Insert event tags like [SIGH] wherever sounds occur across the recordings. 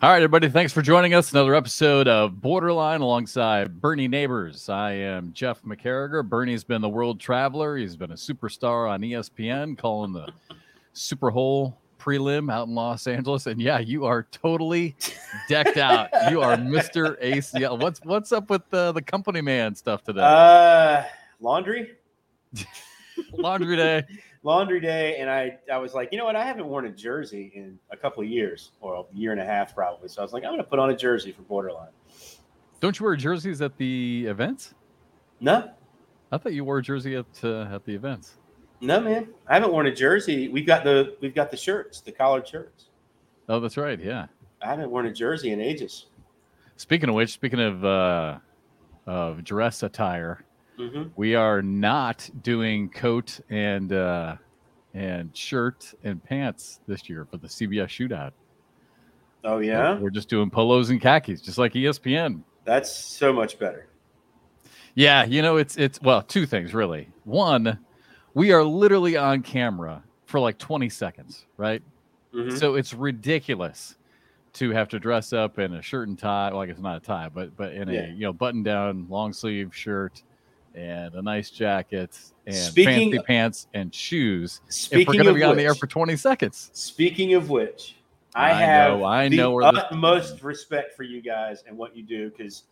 All right, everybody. Thanks for joining us. Another episode of Borderline alongside Bernie Neighbors. I am Jeff McCarriger. Bernie's been the world traveler. He's been a superstar on ESPN, calling the Super Bowl prelim out in Los Angeles. And yeah, you are totally decked out. You are Mr. ACL. What's what's up with the, the company man stuff today? Uh, laundry, [LAUGHS] Laundry day. Laundry day, and I I was like, you know what? I haven't worn a jersey in a couple of years, or a year and a half probably. So I was like, I'm gonna put on a jersey for Borderline. Don't you wear jerseys at the events? No, I thought you wore a jersey at uh, at the events. no, man, I haven't worn a jersey. We've got the we've got the shirts, the collared shirts. Oh, that's right. Yeah. I haven't worn a jersey in ages. Speaking of which, speaking of uh, of dress attire, hmm we are not doing coat and uh, and shirt and pants this year for the CBS shootout. Oh yeah, We're just doing polos and khakis, just like ESPN. that's so much better. Yeah, you know, it's it's well, two things really. One, we are literally on camera for like 20 seconds, right? Mhm. So it's ridiculous to have to dress up in a shirt and tie. Well, I guess it's not a tie, but but in Yeah. a you know button down long sleeve shirt and a nice jacket and Speaking- fancy pants and shoes. if Speaking we're going to of be on the air which- for 20 seconds, Speaking of which, I, I have know- I the know where this- utmost respect for you guys and what you do because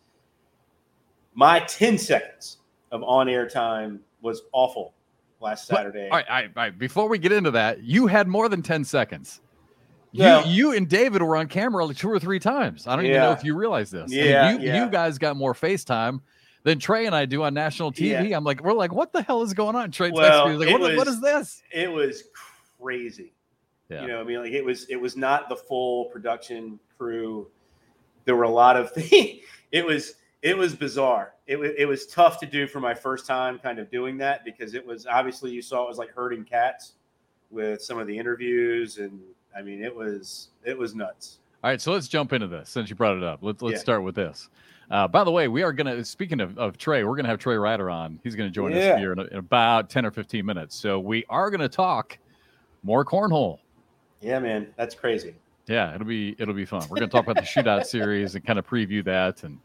my 10 seconds of on air time was awful last Saturday. all right, all right, all right. Before we get into that, you had more than 10 seconds. You, Yeah. you and David were on camera like two or three times. I don't even know if you realize this. I mean, Yeah, you, yeah. you guys got more FaceTime than Trey and I do on national TV. I'm like, we're like, what the hell is going on? Trey Well, like, what, what was- is this? It was crazy. Yeah. You know, I mean, like it was it was not the full production crew. There were a lot of [LAUGHS] things. It was it was bizarre. It was it was tough to do for my first time kind of doing that because it was obviously you saw it was like herding cats with some of the interviews and I mean it was it was nuts. All right, so let's jump into this since you brought it up. Let's let's Yeah. start with this. Uh, by the way, we are gonna speaking of, of Trey, we're gonna have Trey Ryder on. He's gonna join us here in, in about 10 or 15 minutes. So we are gonna talk more cornhole. Yeah, man, that's crazy. Yeah, it'll be it'll be fun. We're gonna talk about the [LAUGHS] shootout series and kind of preview that and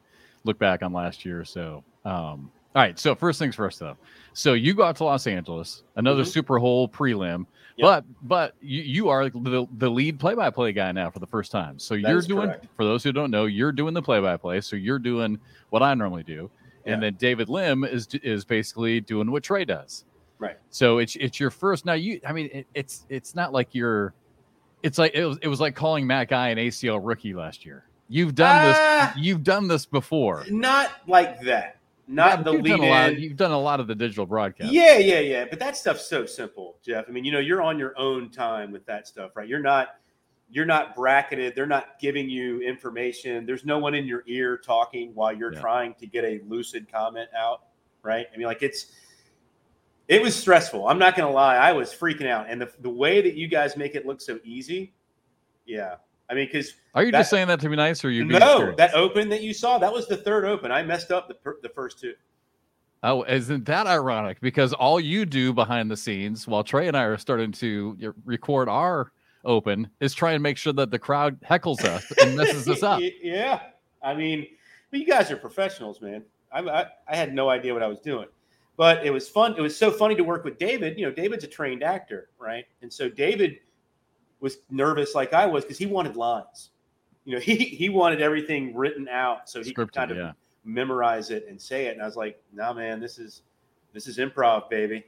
look back on last year. So um all right, so first things first though. So you go out to Los Angeles, another Mhm. Super Bowl prelim, Yep. but but you, you are the, the lead play-by-play guy now for the first time. So That you're doing correct. for those who don't know, you're doing the play-by-play. So you're doing what I normally do, and then David Lim is is basically doing what Trey does. Right. So it's it's your first now. You I mean it, it's it's not like you're. It's like it was it was like calling Matt Guy an ACL rookie last year. You've done Ah. this. You've done this before. Not like that. Yeah, Not but the lead done a lot. in. You've done a lot of the digital broadcast. Yeah, yeah, yeah. But that stuff's so simple, Jeff. I mean, you know, you're on your own time with that stuff, right? You're not you're not bracketed. They're not giving you information. There's no one in your ear talking while you're Yeah. trying to get a lucid comment out, right? I mean, like it's it was stressful. I'm not gonna lie, I was freaking out. And the the way that you guys make it look so easy, yeah. I mean, because Are you That- just saying that to be nice, or are you no, that open that you saw, that was the third open. I messed up the per- the first two. Oh, isn't that ironic? Because all you do behind the scenes, while Trey and I are starting to record our open, is try and make sure that the crowd heckles us and messes us up. [LAUGHS] Yeah, I mean, you guys are professionals, man. I, I I had no idea what I was doing, but it was fun. It was so funny to work with David. You know, David's a trained actor, right? And so David was nervous like I was because he wanted lines. You know, [LAUGHS] he he wanted everything written out so he could kind of yeah. memorize it and say it. And I was like, "Nah, man, this is this is improv, baby.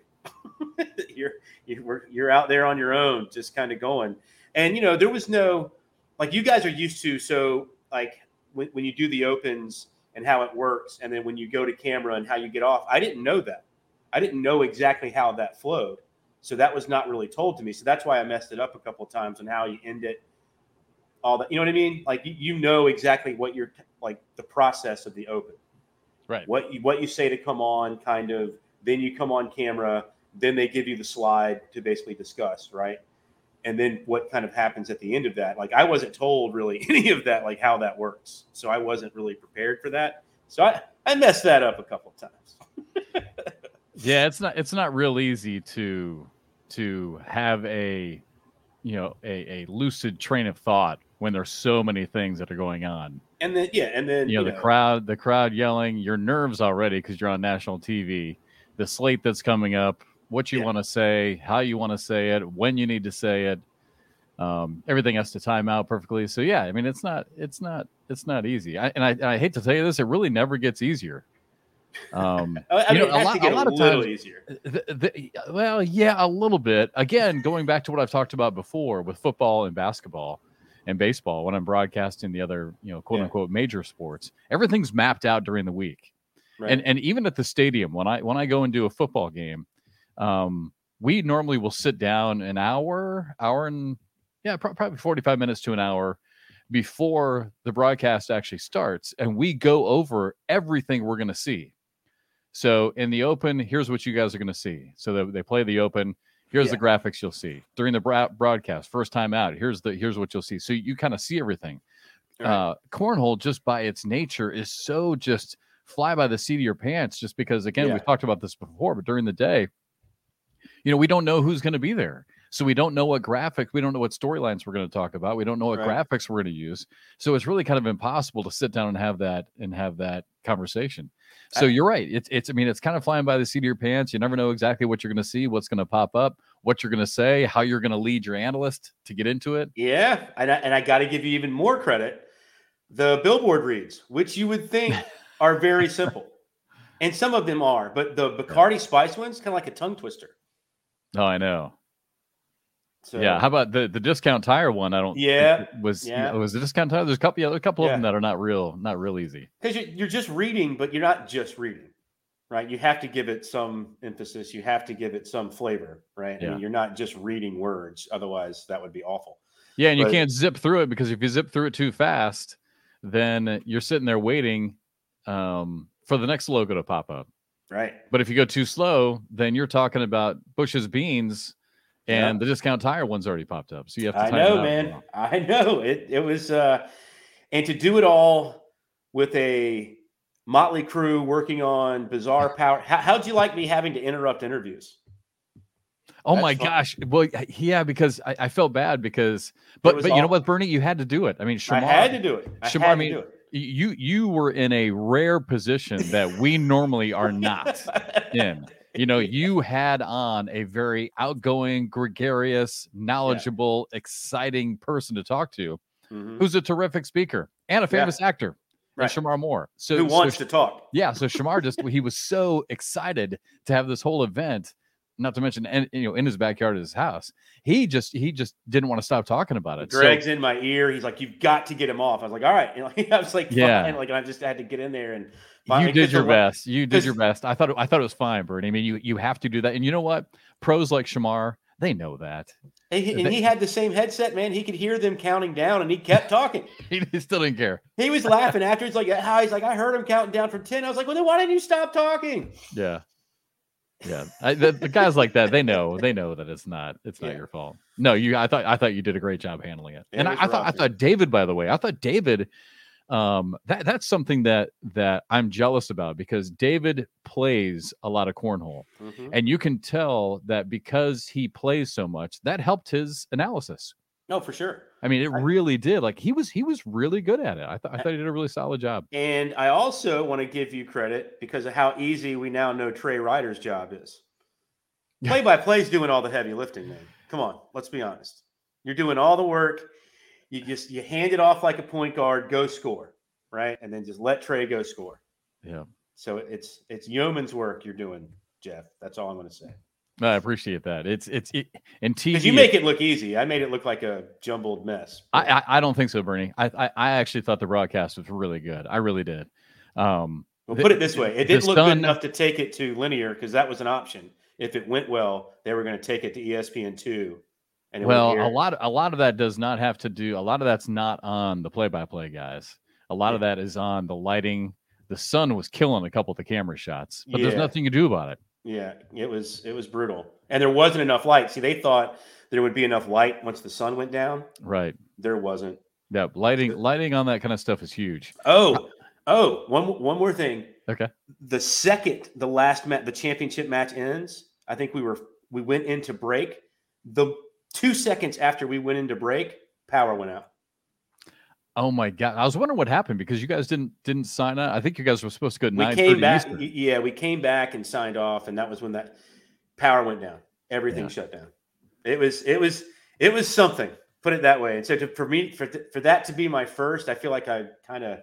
[LAUGHS] you're you're you're out there on your own, just kind of going." And you know, there was no like you guys are used to. So like when, when you do the opens and how it works, and then when you go to camera and how you get off, I didn't know that. I didn't know exactly how that flowed. So that was not really told to me. So that's why I messed it up a couple of times on how you end it. All that, you know what I mean? Like you, know exactly what you're like the process of the open Right. what you what you say to come on kind of then you come on camera then they give you the slide to basically discuss right and then what kind of happens at the end of that like i wasn't told really [LAUGHS] any of that like how that works so i wasn't really prepared for that so i i messed that up a couple of times [LAUGHS] Yeah, it's not it's not real easy to to have a you know a, a lucid train of thought when there's so many things that are going on. And then yeah, and then You know, the crowd, the crowd yelling, your nerves already because you're on national TV. The slate that's coming up, what you Yeah. want to say, how you want to say it, when you need to say it. Um, everything has to time out perfectly. So yeah, I mean, it's not, it's not, it's not easy. I, and I, I hate to tell you this, it really never gets easier. Um, [LAUGHS] I, I you know, it has to get a, of times, easier. the, the, well, yeah, a little bit. Again, going back to what I've talked about before with football and basketball and baseball, when I'm broadcasting the other, you know, quote Yeah. unquote major sports, everything's mapped out during the week. Right? And and even at the stadium, when I when I go and do a football game, um, we normally will sit down an hour, hour and yeah, pro- probably 45 minutes to an hour before the broadcast actually starts, and we go over everything we're going to see. So in the open, here's what you guys are going to see. So they, they play the open. Here's the graphics you'll see during the bra- broadcast. First time out, here's the here's what you'll see. So you kind of see everything. Right. Uh, cornhole, just by its nature, is so just fly by the seat of your pants. Just because, again, Yeah. we've talked about this before, but during the day, you know, we don't know who's going to be there. So we don't know what graphics, we don't know what storylines we're going to talk about. We don't know what Right. graphics we're going to use. So it's really kind of impossible to sit down and have that and have that conversation. So I- you're right. It's it's I mean it's kind of flying by the seat of your pants. You never know exactly what you're going to see, what's going to pop up, what you're going to say, how you're going to lead your analyst to get into it. Yeah, and I, and I got to give you even more credit. The billboard reads, which you would think [LAUGHS] are very simple, and some of them are, but the Bacardi Spice one's kind of like a tongue twister. Oh, I know. So yeah. How about the the discount tire one? I don't. Yeah, it was yeah. yeah. was the discount tire? There's a couple. Yeah, a couple of them that are not real, not real easy. because you're, you're just reading, but you're not just reading, right? You have to give it some emphasis. You have to give it some flavor, right? I mean, you're not just reading words. Otherwise, that would be awful. Yeah, and you can't zip through it because if you zip through it too fast, then you're sitting there waiting um, for the next logo to pop up. Right. But if you go too slow, then you're talking about Bush's beans, and Yeah. the discount tire one's already popped up. So you have to. I know, man. I know it. It was, uh, and to do it all with a motley crew working on bizarre [LAUGHS] power. How, how'd you like me having to interrupt interviews? Oh That's my fun. gosh! Well, yeah, because I, I felt bad because, but but you know what, Bernie, you had to do it. I mean, Shemar, I had to do it. I Shemar, had I mean, to do you you were in a rare position that we normally are [LAUGHS] not in. You know, you had on a very outgoing, gregarious, knowledgeable, exciting person to talk to, Mhm. who's a terrific speaker and a Yeah. famous actor, Right. Shemar Moore. So Who wants Sh- to talk? yeah, so Shemar just he was so excited to have this whole event, not to mention and you know in his backyard at his house. He just he just didn't want to stop talking about it. So- in my ear. He's like, "You've got to get him off." I was like, "All right." You [LAUGHS] know, I was like, Yeah. "Fine." Like, I just had to get in there and you did your best. You did your best. I thought it, I thought it was fine, Bernie. I mean, you you have to do that. And you know what? Pros like Shemar, they know that. And he, and he had the same headset, man. He could hear them counting down, and he kept talking. [LAUGHS] He, still didn't care. He was laughing after. He's like, "How?" He's like, "I heard him counting down from 10. I was like, "Well, then why didn't you stop talking?" Yeah. Yeah. I, the, the guys like that, they know, they know that it's not, it's not Yeah. your fault. No, you, I thought, I thought you did a great job handling it. It and I, I thought, I thought David, by the way, I thought David, um, that, that's something that, that I'm jealous about because David plays a lot of cornhole Mhm. and you can tell that because he plays so much, that helped his analysis. No, for sure. I mean, it I- really did. Like he was, he was really good at it. I thought, I thought he did a really solid job. And I also want to give you credit because of how easy we now know Trey Ryder's job is. Play by play is doing all the heavy lifting, man. Come on, let's be honest. You're doing all the work. You just you hand it off like a point guard, go score, right? And then just let Trey go score. Yeah. So it's it's yeoman's work you're doing, Jeff. That's all I'm going to say. I appreciate that. It's, it's, it, and TV, Because you make it look easy. I made it look like a jumbled mess. I, I, I don't think so, Bernie. I, I, I actually thought the broadcast was really good. I really did. Um, Well, put it this way: it didn't look Sun- good enough to take it to linear because that was an option. If it went well, they were going to take it to ESPN two. Well, a lot, a lot of that does not have to do. A lot of that's not on the play-by-play guys. A lot of that is on the lighting. The sun was killing a couple of the camera shots, but there's nothing you do about it. Yeah, it was it was brutal, and there wasn't enough light. See, they thought there would be enough light once the sun went down. Right. There wasn't. Yeah. Lighting, lighting on that kind of stuff is huge. Oh, oh, one one more thing. Okay. The second the last match, the championship match ends, I think we were we went into break. The two seconds after we went into break, power went out. Oh my god! I was wondering what happened because you guys didn't didn't sign up. I think you guys were supposed to go. We came back. Eastern. Yeah, we came back and signed off, and that was when that power went down. Everything yeah. shut down. It was it was it was something. Put it that way. And so to, for me for for that to be my first, I feel like I kind of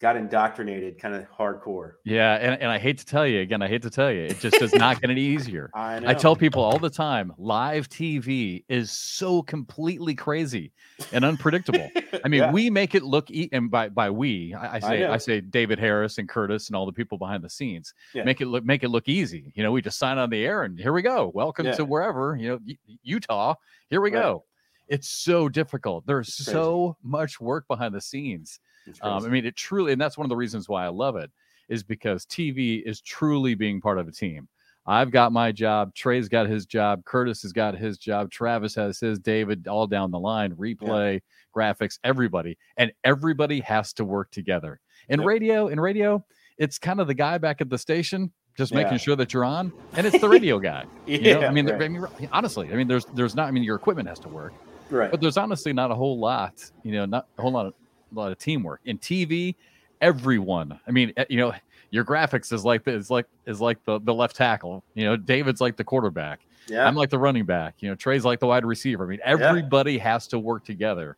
got indoctrinated kind of hardcore. Yeah, and, and I hate to tell you again, I hate to tell you, it just does not get any easier. [LAUGHS] I, I tell people all the time, live TV is so completely crazy and unpredictable. [LAUGHS] I mean, yeah. we make it look e- and by by we, I, I say I, I, say David Harris and Curtis and all the people behind the scenes yeah. make it look make it look easy. You know, we just sign on the air and here we go. Welcome yeah. to wherever you know Utah. Here we right. go. It's so difficult. There's so much work behind the scenes um, I mean, it truly, and that's one of the reasons why I love it, is because TV is truly being part of a team. I've got my job. Trey's got his job. Curtis has got his job. Travis has his. David, all down the line. Replay, yeah. graphics, everybody, and everybody has to work together. In yep. radio, in radio, it's kind of the guy back at the station just yeah. making sure that you're on, and it's the radio guy. yeah, [LAUGHS] you know? I mean, right. I mean, honestly, I mean, there's there's not. I mean, your equipment has to work, right? But there's honestly not a whole lot. You know, not a whole lot of a lot of teamwork in TV. Everyone, I mean, eh, you know, your graphics is like is like is like the the left tackle. You know, David's like the quarterback. Yeah, I'm like the running back. You know, Trey's like the wide receiver. I mean, everybody yeah. has to work together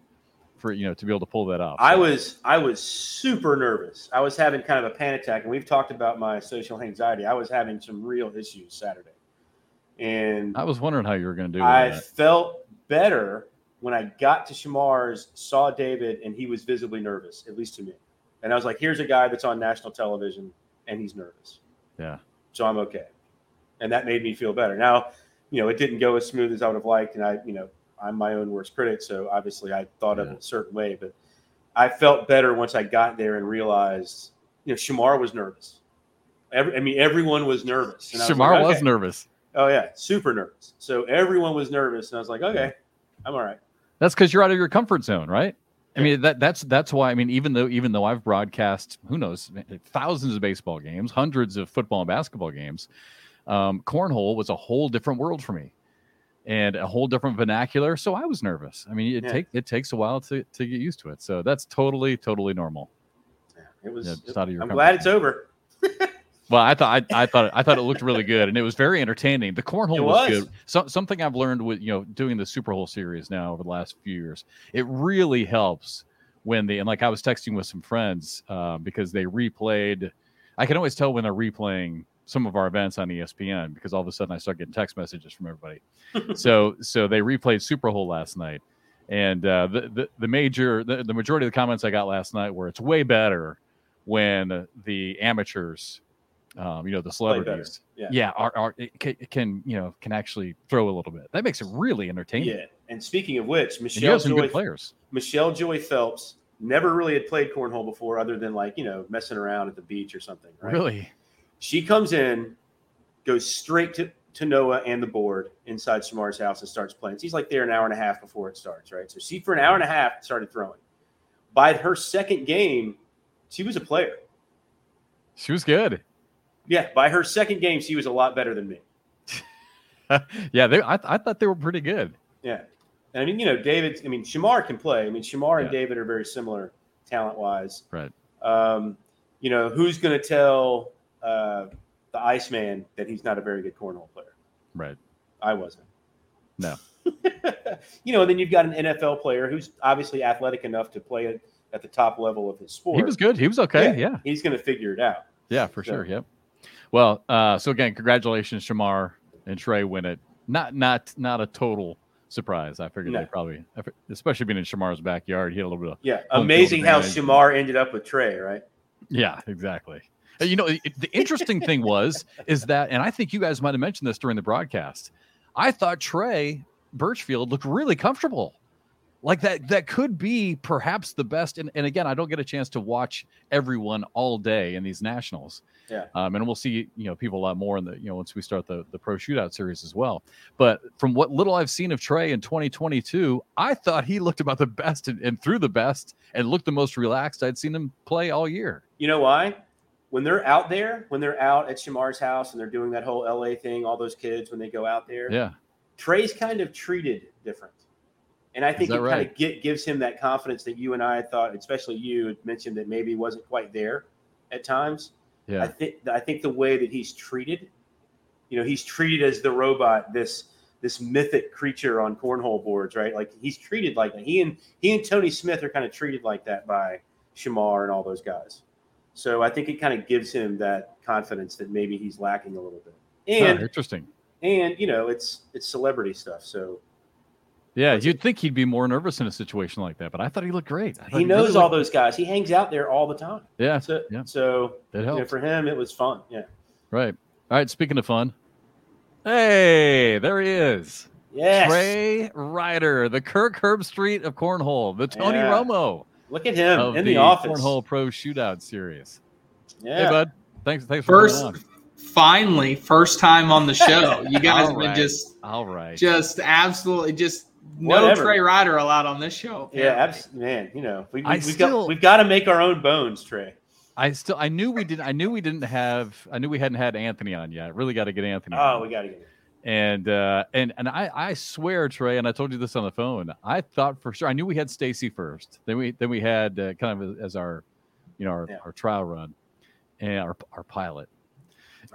for you know to be able to pull that off. I was I was super nervous. I was having kind of a panic attack, and we've talked about my social anxiety. I was having some real issues Saturday, and I was wondering how you were going to do. I that. felt better when I got to Shemar's, saw David, and he was visibly nervous, at least to me. And I was like, here's a guy that's on national television and he's nervous. Yeah. So I'm okay. And that made me feel better. Now, you know, it didn't go as smooth as I would have liked. And I, you know, I'm my own worst critic. So obviously I thought yeah. of it a certain way, but I felt better once I got there and realized, you know, Shemar was nervous. Every, I mean, everyone was nervous. And Shemar was, like, okay. was nervous. Oh, yeah. Super nervous. So everyone was nervous. And I was like, okay, I'm all right. That's because you're out of your comfort zone, right? I mean that that's that's why I mean even though even though I've broadcast who knows thousands of baseball games, hundreds of football and basketball games, um, cornhole was a whole different world for me, and a whole different vernacular. So I was nervous. I mean it yeah. take it takes a while to to get used to it. So that's totally totally normal. Yeah, it was. Yeah, it, I'm glad it's over. [LAUGHS] Well, I thought I, I, thought I thought it looked really good, and it was very entertaining. The cornhole was. was. good. So, something I've learned with you know doing the Super Hole series now over the last few years, it really helps when the and like I was texting with some friends uh, because they replayed. I can always tell when they're replaying some of our events on ESPN because all of a sudden I start getting text messages from everybody. [LAUGHS] so so they replayed Super Hole last night, and uh, the, the the major the, the majority of the comments I got last night were it's way better when the amateurs um, you know, the celebrities, yeah, yeah, are, are can, can, you know can actually throw a little bit. That makes it really entertaining. Yeah, and speaking of which, Michelle Joy, players. Michelle Joy Phelps never really had played cornhole before, other than like you know messing around at the beach or something. Right? Really, she comes in, goes straight to to Noah and the board inside Shemar's house and starts playing. She's like there an hour and a half before it starts, right? So she for an hour and a half started throwing. By her second game, she was a player. She was good. Yeah, by her second game, she was a lot better than me. [LAUGHS] yeah, they, I, I thought they were pretty good. Yeah. And I mean, you know, David, I mean, Shemar can play. I mean, Shemar yeah. and David are very similar talent wise. Right. Um, you know, who's going to tell uh, the Iceman that he's not a very good cornhole player? Right. I wasn't. No. [LAUGHS] you know, and then you've got an NFL player who's obviously athletic enough to play at, at the top level of his sport. He was good. He was okay. Yeah. yeah. He's going to figure it out. Yeah, for so. sure. Yep. Well, uh, so again, congratulations, Shemar and Trey win it. Not not not a total surprise. I figured no. they probably, especially being in Shemar's backyard, he had a little bit of yeah. Amazing how Shemar ended up with Trey, right? Yeah, exactly. You know, the interesting thing was is that, and I think you guys might have mentioned this during the broadcast. I thought Trey Birchfield looked really comfortable like that that could be perhaps the best and, and again i don't get a chance to watch everyone all day in these nationals yeah. Um, and we'll see you know people a lot more in the you know once we start the the pro shootout series as well. But from what little i've seen of trey in 2022 i thought he looked about the best and, and through the best and looked the most relaxed i'd seen him play all year. You know why? When they're out there when they're out at shemar's house and they're doing that whole la thing all those kids when they go out there yeah. Trey's kind of treated different. And I think it right? kind of get, gives him that confidence that you and I thought, especially you had mentioned that maybe wasn't quite there at times. I think I think the way that he's treated, you know, he's treated as the robot, this this mythic creature on cornhole boards, right? Like he's treated like that. He and he and Tony Smith are kind of treated like that by Shemar and all those guys. So I think it kind of gives him that confidence that maybe he's lacking a little bit. And interesting. and you know, it's it's celebrity stuff. So Yeah, you'd think he'd be more nervous in a situation like that, but I thought he looked great. I thought he knows really all those guys. He hangs out there all the time. Yeah, So Yeah. so that you know, for him it was fun. Yeah. Right. All right. Speaking of fun, hey, there he is. Yes. Trey Ryder, the Kirk Herbstreit of cornhole, the Tony Yeah. Romo Look at him of in the, the, office. cornhole pro shootout series. Yeah. Hey, bud. Thanks. Thanks for First, coming finally, first time on the show. You [LAUGHS] guys have All been just. All right. just absolutely just no Whatever. Trey Ryder allowed on this show. Yeah, abs- man. You know, we, I we, have still- got we've got to make our own bones, Trey. I still I knew we didn't I knew we didn't have I knew we hadn't had Anthony on yet. Really got to get Anthony. Oh, on. we got to get it. and uh and and I I swear Trey and I told you this on the phone. I thought for sure I knew we had Stacy first. Then we then we had uh, kind of as our you know our, Yeah. our trial run and our our pilot.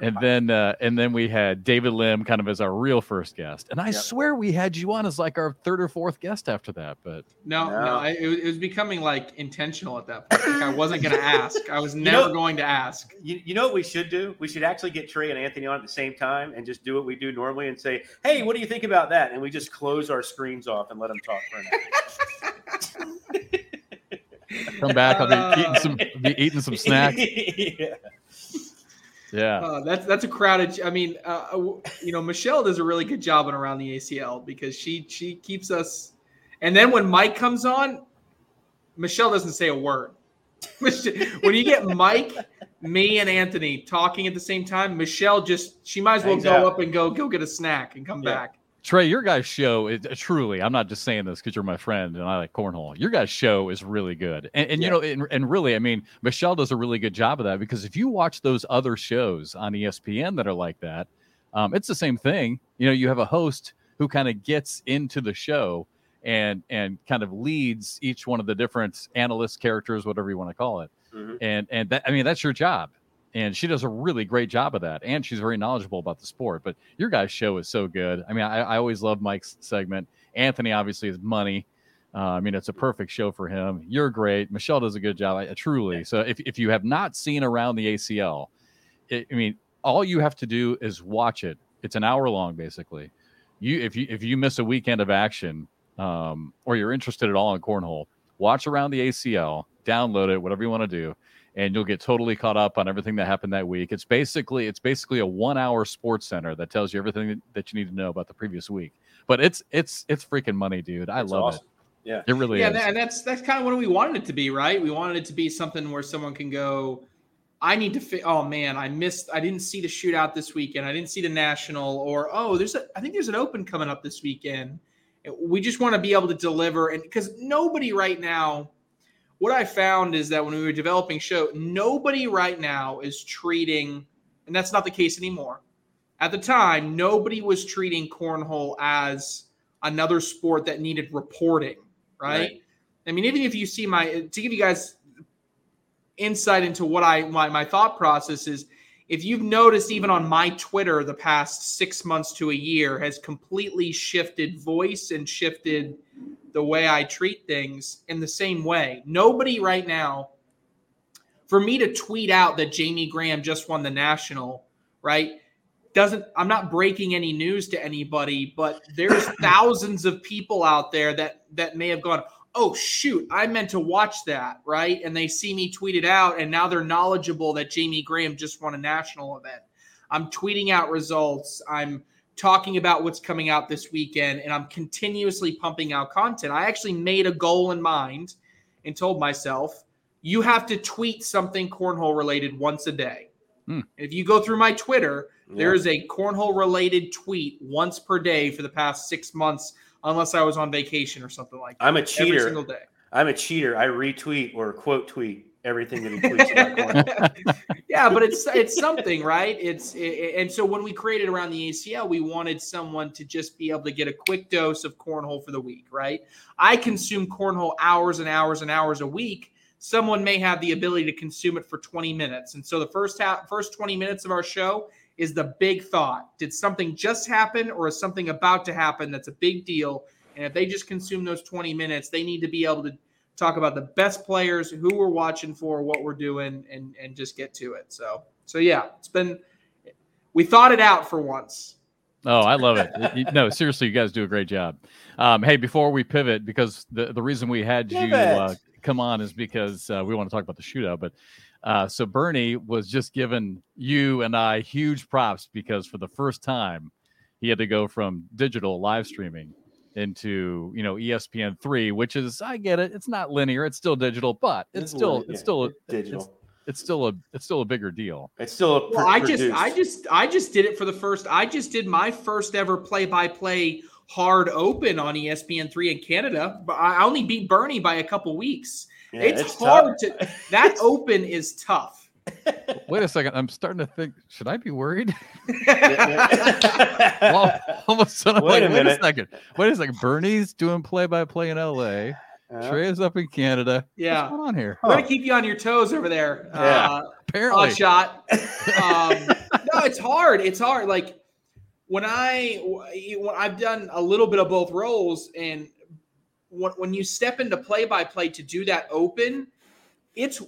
And then uh and then we had David Lim kind of as our real first guest. And I Yep. swear we had you on as like our third or fourth guest after that, but No, no, No. I, it, was, it was becoming like intentional at that point. Like I wasn't going [LAUGHS] to ask. I was You never know- going to ask. You, you know what we should do? We should actually get Trey and Anthony on at the same time and just do what we do normally and say, "Hey, what do you think about that?" And we just close our screens off and let them talk for an hour. come back, I'll be eating some be eating some [LAUGHS] snacks. yeah. Yeah. Uh, that's that's a crowded. I mean, uh, you know, Michelle does a really good job on around the ACL because she she keeps us. And then when Mike comes on, Michelle doesn't say a word. [LAUGHS] when you get Mike, me, and Anthony talking at the same time, Michelle just she might as well Hangs go out. up and go go get a snack and come Yeah. back. Trey, your guys' show is truly, I'm not just saying this because you're my friend and I like cornhole. Your guys' show is really good. And, and you know, and, and really, I mean, Michelle does a really good job of that because if you watch those other shows on ESPN that are like that, um, it's the same thing. You know, you have a host who kind of gets into the show and and kind of leads each one of the different analyst characters, whatever you want to call it. Mhm. And and that I mean, that's your job. And she does a really great job of that. And she's very knowledgeable about the sport. But your guys' show is so good. I mean, I, I always love Mike's segment. Anthony obviously is money. Uh, I mean, it's a perfect show for him. You're great. Michelle does a good job. I, truly. So if, if you have not seen around the ACL, it, I mean, all you have to do is watch it. It's an hour long, basically. You if you if you miss a weekend of action, um, or you're interested at all in cornhole, watch around the ACL, download it, whatever you want to do, and you'll get totally caught up on everything that happened that week. It's basically it's basically a one hour sports center that tells you everything that you need to know about the previous week. But it's it's it's freaking money, dude. I It's love awesome. it. Yeah, it really yeah, is. that, and that's that's kind of what we wanted it to be, right? We wanted it to be something where someone can go. I need to fit. Oh man, I missed. I didn't see the shootout this weekend. I didn't see the national. Or oh, there's a. I think there's an open coming up this weekend. We just want to be able to deliver, and because nobody right now. What I found is that when we were developing show, nobody right now is treating, and that's not the case anymore. At the time, nobody was treating cornhole as another sport that needed reporting, right? Right. I mean, even if you see my to give you guys insight into what I my, my thought process is, if you've noticed, even on my Twitter, the past six months to a year has completely shifted voice and shifted the way I treat things in the same way. Nobody right now, for me to tweet out that Jamie Graham just won the national, right? Doesn't I'm not breaking any news to anybody, but there's [COUGHS] thousands of people out there that that may have gone, oh shoot, I meant to watch that, right? And they see me tweet it out, and now they're knowledgeable that Jamie Graham just won a national event. I'm tweeting out results. I'm talking about what's coming out this weekend, and I'm continuously pumping out content. I actually made a goal in mind and told myself, you have to tweet something cornhole related once a day. Hmm. If you go through my Twitter, there Yeah. is a cornhole related tweet once per day for the past six months, unless I was on vacation or something like that. I'm a Every cheater. single day. I'm a cheater. I retweet or quote tweet everything that he tweets about [LAUGHS] yeah, but it's it's something, right? It's it, and so when we created around the ACL, we wanted someone to just be able to get a quick dose of cornhole for the week, right? I consume cornhole hours and hours and hours a week. Someone may have the ability to consume it for 20 minutes, and so the first half, first 20 minutes of our show is the big thought. Did something just happen, or is something about to happen that's a big deal? And if they just consume those 20 minutes, they need to be able to talk about the best players, who we're watching for, what we're doing, and and just get to it. So so yeah, it's been we thought it out for once. Oh, I love it. no, seriously, you guys do a great job. Um, hey, before we pivot, because the, the reason we had you uh, come on is because uh, we want to talk about the shootout. But uh, so Bernie was just giving you and I huge props because for the first time, he had to go from digital live streaming into you know ESPN three, which is I get it. It's not linear. It's still digital, but it's, it's still it's still it's, digital. It's, it's, still a it's still a bigger deal. It's still a. well, I just I just I just did it for the first. I just did my first ever play by play hard open on ESPN three in Canada, but I only beat Bernie by a couple weeks. Yeah, it's, it's, hard tough. to [LAUGHS] that open is tough. Wait a second. I'm starting to think, should I be worried? [LAUGHS] well, all of a sudden, I'm wait, like, a wait a second. Wait a second. Bernie's doing play by play in LA. Uh, Trey is up in Canada. Yeah. What's going on here? We're going to keep you on your toes over there. Yeah. Uh, Apparently. shot. [LAUGHS] Um, no, it's hard. It's hard. Like when I, when I've done a little bit of both roles and when, when you step into play by play to do that open, it's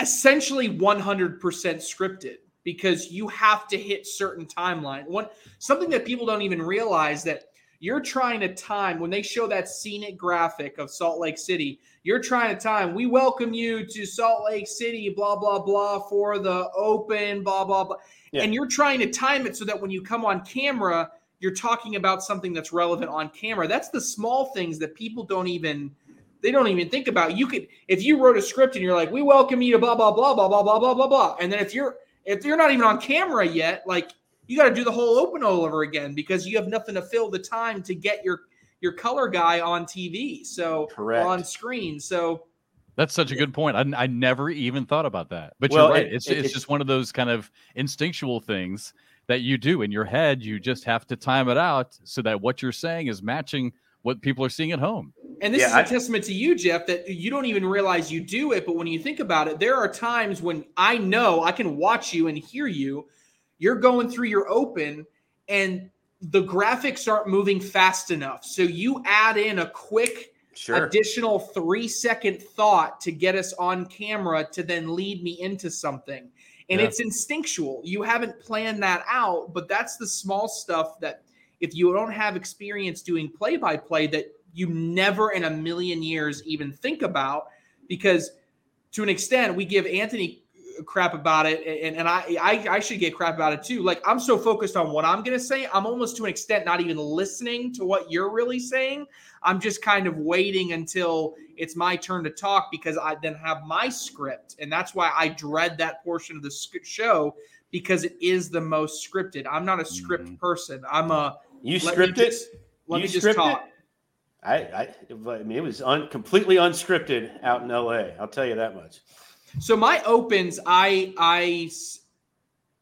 essentially 100% scripted because you have to hit certain timeline. One something that people don't even realize that you're trying to time when they show that scenic graphic of Salt Lake City, you're trying to time. We welcome you to Salt Lake City, blah blah blah, for the open, blah blah blah, yeah. and you're trying to time it so that when you come on camera, you're talking about something that's relevant on camera. That's the small things that people don't even they don't even think about. You could if you wrote a script and you're like, "We welcome you to blah blah blah blah blah blah blah blah blah," and then if you're if you're not even on camera yet, like you got to do the whole open all over again because you have nothing to fill the time to get your your color guy on TV, so Correct. on screen. So that's such a good point. I, I never even thought about that. But well, you're right. It, it's it, it's just one of those kind of instinctual things that you do in your head. You just have to time it out so that what you're saying is matching what people are seeing at home. And this yeah, is a I, testament to you, Jeff, that you don't even realize you do it. But when you think about it, there are times when I know I can watch you and hear you. You're going through your open, and the graphics aren't moving fast enough. So you add in a quick sure. additional three second thought to get us on camera to then lead me into something. And yeah. it's instinctual. You haven't planned that out, but that's the small stuff that if you don't have experience doing play by play, that you never in a million years even think about because to an extent we give Anthony crap about it and, and I, I I should get crap about it too. Like I'm so focused on what I'm gonna say, I'm almost to an extent not even listening to what you're really saying. I'm just kind of waiting until it's my turn to talk because I then have my script. And that's why I dread that portion of the show because it is the most scripted. I'm not a script mm-hmm. person. I'm a you script it. Let you me just talk. It? I, I, I mean, it was un, completely unscripted out in LA. I'll tell you that much. So my opens, I, I,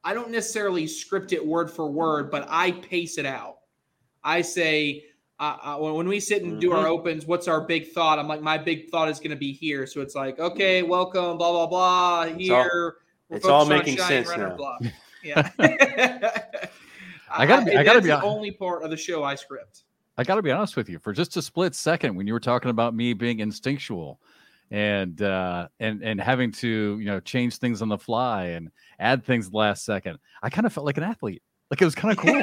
I don't necessarily script it word for word, but I pace it out. I say uh, uh, when we sit and do mm-hmm. our opens, what's our big thought? I'm like, my big thought is going to be here. So it's like, okay, welcome, blah blah blah. Here, it's all, it's all making sense now. Blah. [LAUGHS] Yeah. [LAUGHS] I gotta, I, I gotta be the only part of the show I script. I got to be honest with you. For just a split second, when you were talking about me being instinctual, and uh, and and having to you know change things on the fly and add things last second, I kind of felt like an athlete. Like it was kind of cool.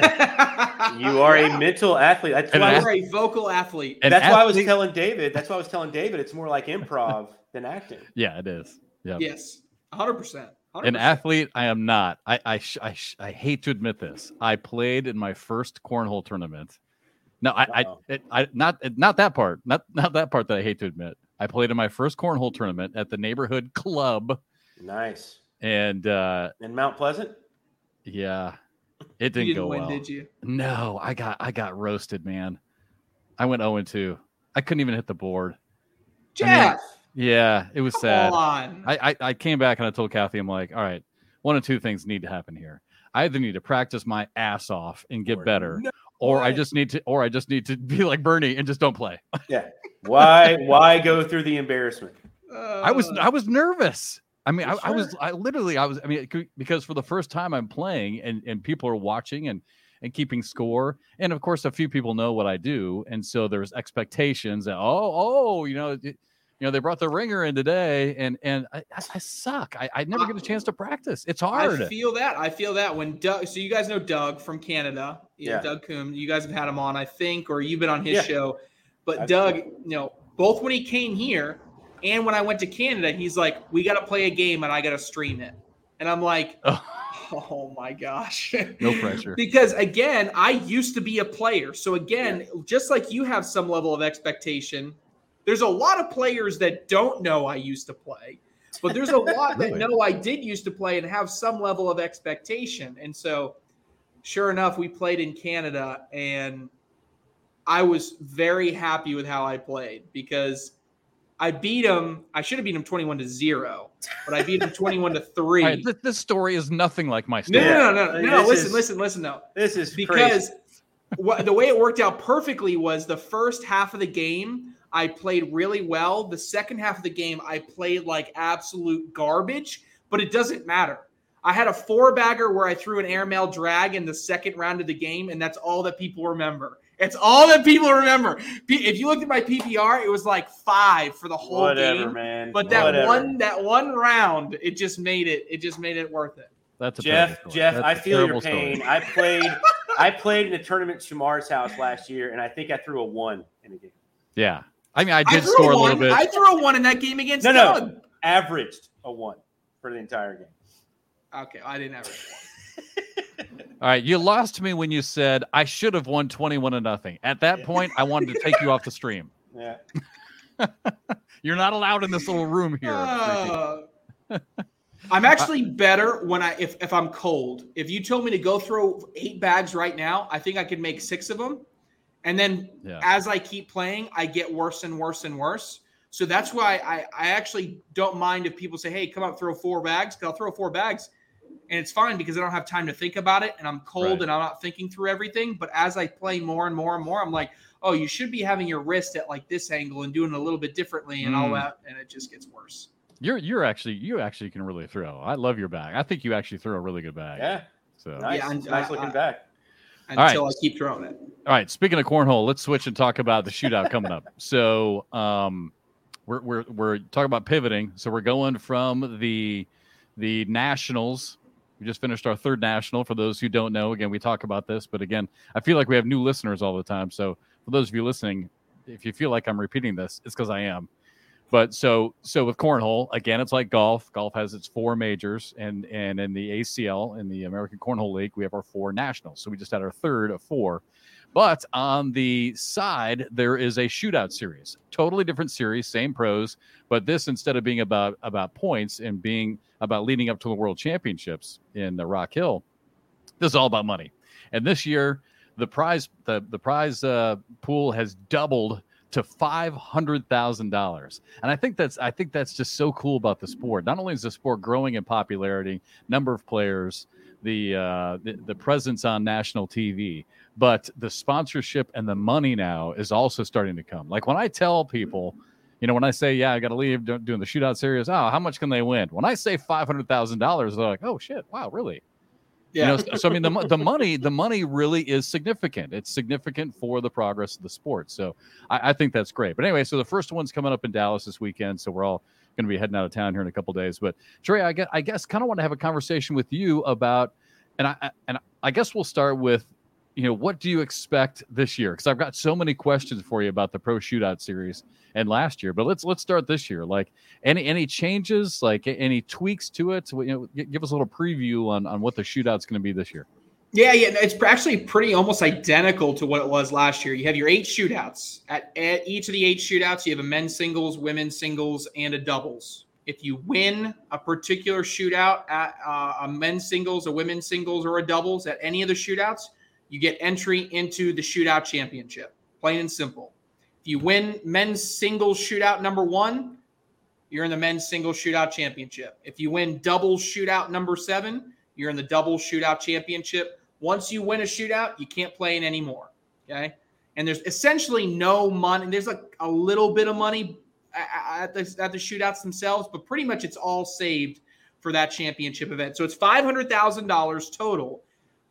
you are a mental athlete. That's and why you're a vocal athlete. That's athlete. why I was telling David. That's why I was telling David. It's more like improv than acting. Yeah, it is. Yeah. Yes, hundred percent. An athlete, I am not. I I, I I hate to admit this. I played in my first cornhole tournament no, I, I, it, I, not, not that part, not, not that part that I hate to admit. I played in my first cornhole tournament at the neighborhood club. Nice. And uh in Mount Pleasant. Yeah, it didn't, didn't go win, well. Did you? No, I got, I got roasted, man. I went zero oh and two. I couldn't even hit the board. Jeff. I mean, Yeah, it was Come sad. on. I, I I came back and I told Kathy, I'm like, all right, one of two things need to happen here. I either need to practice my ass off and get Or better, no or I just need to, or I just need to be like Bernie and just don't play. Yeah. Why why go through the embarrassment? I was Uh, I was nervous. I mean, I, For I was. I literally I was I mean because for the first time I'm playing and and people are watching and and keeping score and of course a few people know what I do and so there's expectations that oh oh you know it, you know they brought the ringer in today and and I, I, I suck I, I never get a chance to practice it's hard I feel that. I feel that when Doug. So you guys know Doug from Canada. Yeah, Yeah. Doug Coombe. You guys have had him on, I think, or you've been on his Yeah. show. But I've- Doug, you know, both when he came here and when I went to Canada, he's like, "We got to play a game and I got to stream it," and I'm like, [LAUGHS] oh. "Oh my gosh." no pressure [LAUGHS] because again, I used to be a player. So again, just like you have some level of expectation, there's a lot of players that don't know I used to play. But there's a lot that [LAUGHS] know I did used to play and have some level of expectation. And so sure enough, we played in Canada and I was very happy with how I played because I beat him. I should have beat him 21 to 0, but I beat him 21 to 3. [LAUGHS] All right, th- this story is nothing like my story no, no, no, no, no. Listen, is- listen, listen. No, This is crazy. because what, the way it worked out perfectly was the first half of the game I played really well. The second half of the game I played like absolute garbage, but it doesn't matter. I had a four bagger where I threw an airmail drag in the second round of the game, and that's all that people remember. It's all that people remember. If you looked at my PPR, it was like five for the whole whatever, game. man. But that Whatever. one, that one round, it just made it. It just made it worth it. that's a Jeff, story. Jeff, That's I a feel your terrible story. pain. I played I played in a tournament at Shemar's house last year, and I think I threw a one in a game. yeah I mean I I did threw score a one. little bit I threw a one in that game against No, no. Averaged a one for the entire game. Okay, I didn't average. [LAUGHS] All right, you lost me when you said I should have won 21 to nothing. At that Yeah. point, I wanted to take you off the stream. Yeah. [LAUGHS] You're not allowed in this little room here. Uh, [LAUGHS] I'm actually better when I if if I'm cold. If you told me to go throw eight bags right now, I think I could make six of them. And then Yeah. as I keep playing, I get worse and worse and worse. So that's why I, I actually don't mind if people say, "Hey, come up, throw four bags." 'cause I'll throw four bags, and it's fine because I don't have time to think about it, and I'm cold Right. and I'm not thinking through everything. But as I play more and more and more, I'm like, "Oh, you should be having your wrist at like this angle and doing it a little bit differently and all Mm. that," and it just gets worse. You're you're actually you actually can really throw. I love your bag. I think you actually throw a really good bag. Yeah. So Nice. Yeah, and nice looking I- back. All right. Until I keep throwing it. all right. Speaking of cornhole, let's switch and talk about the shootout coming up. [LAUGHS] So um, we're we're we're talking about pivoting. So we're going from the the nationals. We just finished our third national. For those who don't know, again, we talk about this, but again, I feel like we have new listeners all the time. So for those of you listening, if you feel like I'm repeating this, it's because I am. But so so with cornhole, again, it's like golf. Golf has its four majors, and and in the ACL, in the American Cornhole League, we have our four nationals. So we just had our third of four. But on the side, there is a shootout series, totally different series, same pros. But this, instead of being about about points and being about leading up to the World Championships in the Rock Hill, this is all about money. And this year, the prize the the prize uh, pool has doubled to five hundred thousand dollars, and I think that's I think that's just so cool about the sport. Not only is the sport growing in popularity, number of players, the uh, the, the presence on national TV, but the sponsorship and the money now is also starting to come. Like when I tell people, you know, when I say, "Yeah, I got to leave doing the shootout series," oh, how much can they win? When I say five hundred thousand dollars, they're like, "Oh shit, wow, really?" Yeah. You know, so I mean, the, the money, the money really is significant. It's significant for the progress of the sport. So I, I think that's great. But anyway, so the first one's coming up in Dallas this weekend. So we're all going to be heading out of town here in a couple days. But Trey, I guess, I guess kind of want to have a conversation with you about, and I I- and I guess we'll start with, you know, what do you expect this year? Because I've got so many questions for you about the Pro Shootout Series and last year. But let's let's start this year. Like any any changes, like any tweaks to it? You know, give us a little preview on on what the shootout's going to be this year. Yeah, yeah, it's actually pretty almost identical to what it was last year. You have your eight shootouts. At, at each of the eight shootouts, you have a men's singles, women's singles, and a doubles. If you win a particular shootout at uh, a men's singles, a women's singles, or a doubles at any of the shootouts, you get entry into the shootout championship. Plain and simple. If you win men's singles shootout number one, you're in the men's single shootout championship. If you win double shootout number seven, you're in the double shootout championship. Once you win a shootout, you can't play in anymore. Okay. And there's essentially no money. There's like a little bit of money at the, at the shootouts themselves, but pretty much it's all saved for that championship event. So it's $500,000 total.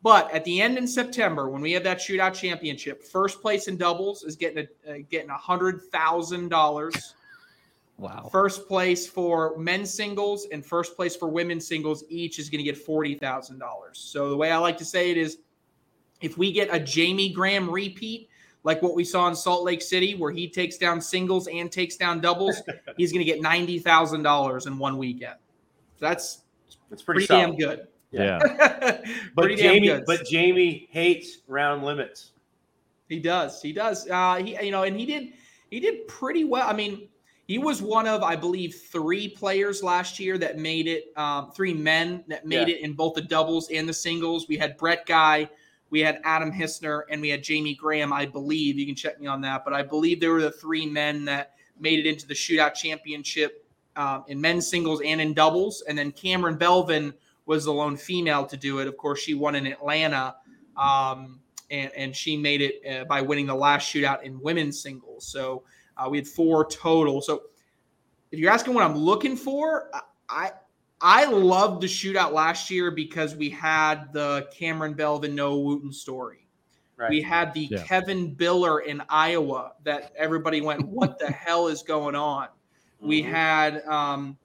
But at the end in September, when we have that shootout championship, first place in doubles is getting a, uh, getting a hundred thousand dollars. Wow. First place for men's singles and first place for women's singles each is going to get forty thousand dollars. So the way I like to say it is, if we get a Jamie Graham repeat, like what we saw in Salt Lake City, where he takes down singles and takes down doubles, [LAUGHS] he's going to get ninety thousand dollars in one weekend. That's That's pretty, pretty damn good. Yeah. [LAUGHS] But Jamie, but Jamie hates round limits. He does. He does. Uh, he, you know, and he did. He did pretty well. I mean, he was one of, I believe, three players last year that made it. Um, three men that made Yeah. it in both the doubles and the singles. We had Brett Guy, we had Adam Hissner, and we had Jamie Graham. I believe you can check me on that, but I believe there were the three men that made it into the shootout championship um, in men's singles and in doubles. And then Cameron Belvin was the lone female to do it. Of course, she won in Atlanta. Um, and, and she made it uh, by winning the last shootout in women's singles. So uh, we had four total. So if you're asking what I'm looking for, I I loved the shootout last year because we had the Cameron Belvin Noah Wooten story. Right. We had the Yeah. Kevin Biller in Iowa that everybody went, "What the [LAUGHS] hell is going on?" We Mhm. had um,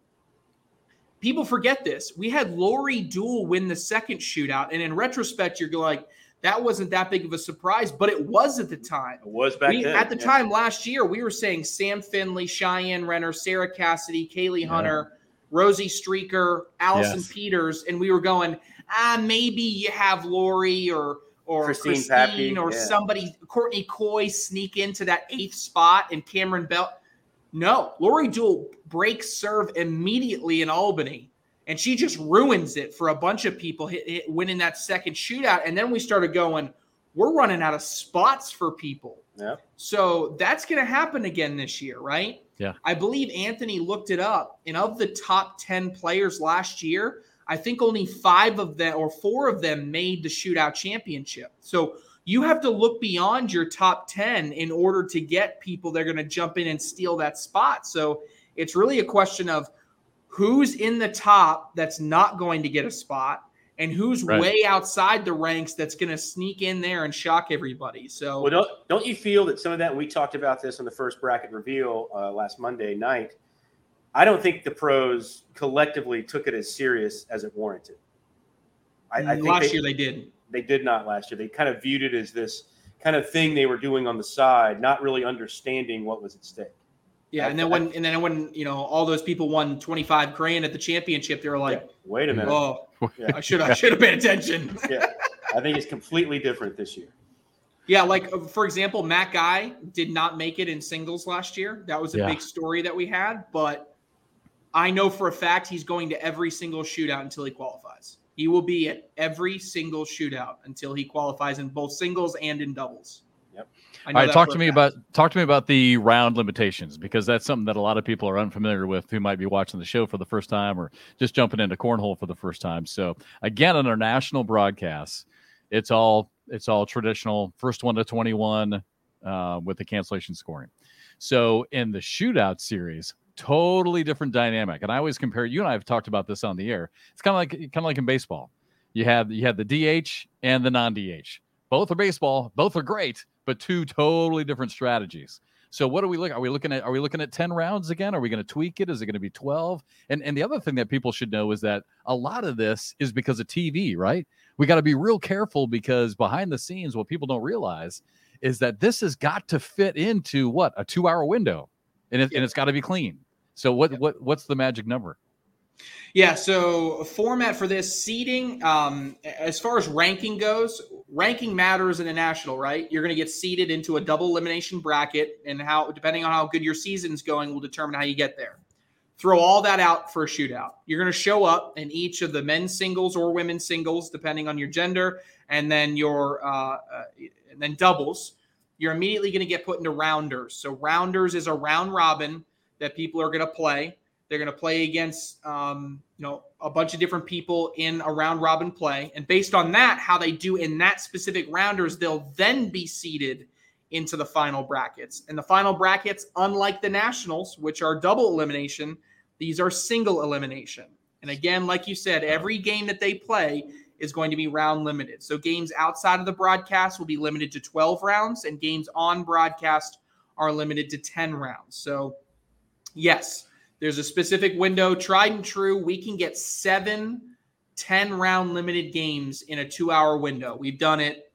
people forget this. We had Lori Duel win the second shootout, and in retrospect, you're like, that wasn't that big of a surprise, but it was at the time. It was back We, then. at the yeah. time last year, we were saying Sam Finley, Cheyenne Renner, Sarah Cassidy, Kaylee Yeah. Hunter, Rosie Streaker, Allison Yes. Peters, and we were going, ah, maybe you have Lori or or Christine Christine, Pappy, or yeah. somebody, Courtney Coy sneak into that eighth spot and Cameron Bell. No, Lori Duel breaks serve immediately in Albany, and she just ruins it for a bunch of people hit, hit, winning that second shootout. And then we started going, we're running out of spots for people. Yeah. So that's going to happen again this year, right? Yeah. I believe Anthony looked it up, and of the top 10 players last year, I think only five of them or four of them made the shootout championship. So you have to look beyond your top 10 in order to get people that are going to jump in and steal that spot. So it's really a question of who's in the top that's not going to get a spot and who's Right. way outside the ranks that's going to sneak in there and shock everybody. So Well, don't, don't you feel that some of that, we talked about this on the first bracket reveal uh, last Monday night. I don't think the pros collectively took it as serious as it warranted. I, I think last they, year they did. They did not last year. They kind of viewed it as this kind of thing they were doing on the side, not really understanding what was at stake. Yeah, and then when and then when you know all those people won twenty five grand at the championship, they were like, Yeah. Wait a minute. "Oh, [LAUGHS] Yeah. I should I should have paid attention." [LAUGHS] [LAUGHS] Yeah. I think it's completely different this year. Yeah, like uh, for example, Matt Guy did not make it in singles last year. That was a Yeah. big story that we had, but I know for a fact he's going to every single shootout until he qualifies. He will be at every single shootout until he qualifies in both singles and in doubles. Yep. I All know right, that talk to me fact. about talk to me about the round limitations because that's something that a lot of people are unfamiliar with who might be watching the show for the first time or just jumping into cornhole for the first time. So again, on our national broadcasts, it's all it's all traditional first one to twenty one uh, with the cancellation scoring. So in the shootout series, totally different dynamic. And I always compare. You and I have talked about this on the air. It's kind of like kind of like in baseball. You have you have the DH and the non DH. Both are baseball. Both are great, but two totally different strategies. So what are we looking? Are we looking at? Are we looking at ten rounds again? Are we going to tweak it? Is it going to be twelve? And and the other thing that people should know is that a lot of this is because of TV, right? We got to be real careful because behind the scenes, what people don't realize is that this has got to fit into what a two-hour window, and it, and it's got to be clean. So what what what's the magic number? Yeah, so format for this seeding, um, as far as ranking goes, ranking matters in the national, right? You're going to get seeded into a double elimination bracket, and how depending on how good your season's going will determine how you get there. Throw all that out for a shootout. You're going to show up in each of the men's singles or women's singles, depending on your gender, and then your uh, uh, and then doubles. You're immediately going to get put into rounders. So rounders is a round robin that people are going to play They're going to play against um, you know a bunch of different people in a round robin play, and based on that, how they do in that specific rounders, they'll then be seeded into the final brackets. And the final brackets, unlike the nationals, which are double elimination, these are single elimination. And again, like you said, every game that they play is going to be round limited. So games outside of the broadcast will be limited to 12 rounds, and games on broadcast are limited to 10 rounds. So, yes, there's a specific window, tried and true. We can get seven 10 round limited games in a two hour window. We've done it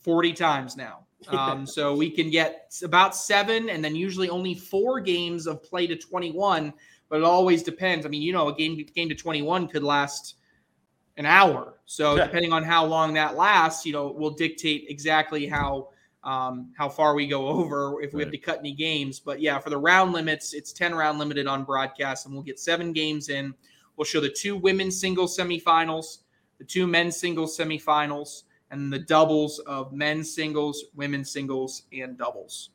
40 times now. [LAUGHS] Um, so we can get about seven and then usually only four games of play to 21, but it always depends. I mean, you know, a game, game to 21 could last an hour. So Yeah. depending on how long that lasts, you know, will dictate exactly how um, how far we go [LAUGHS] over if we have to cut any games. But yeah, for the round limits, it's 10 round limited on broadcast, and we'll get seven games in. We'll show the two women's singles semifinals, the two men's singles semifinals, and the doubles of men's singles, women's singles, and doubles.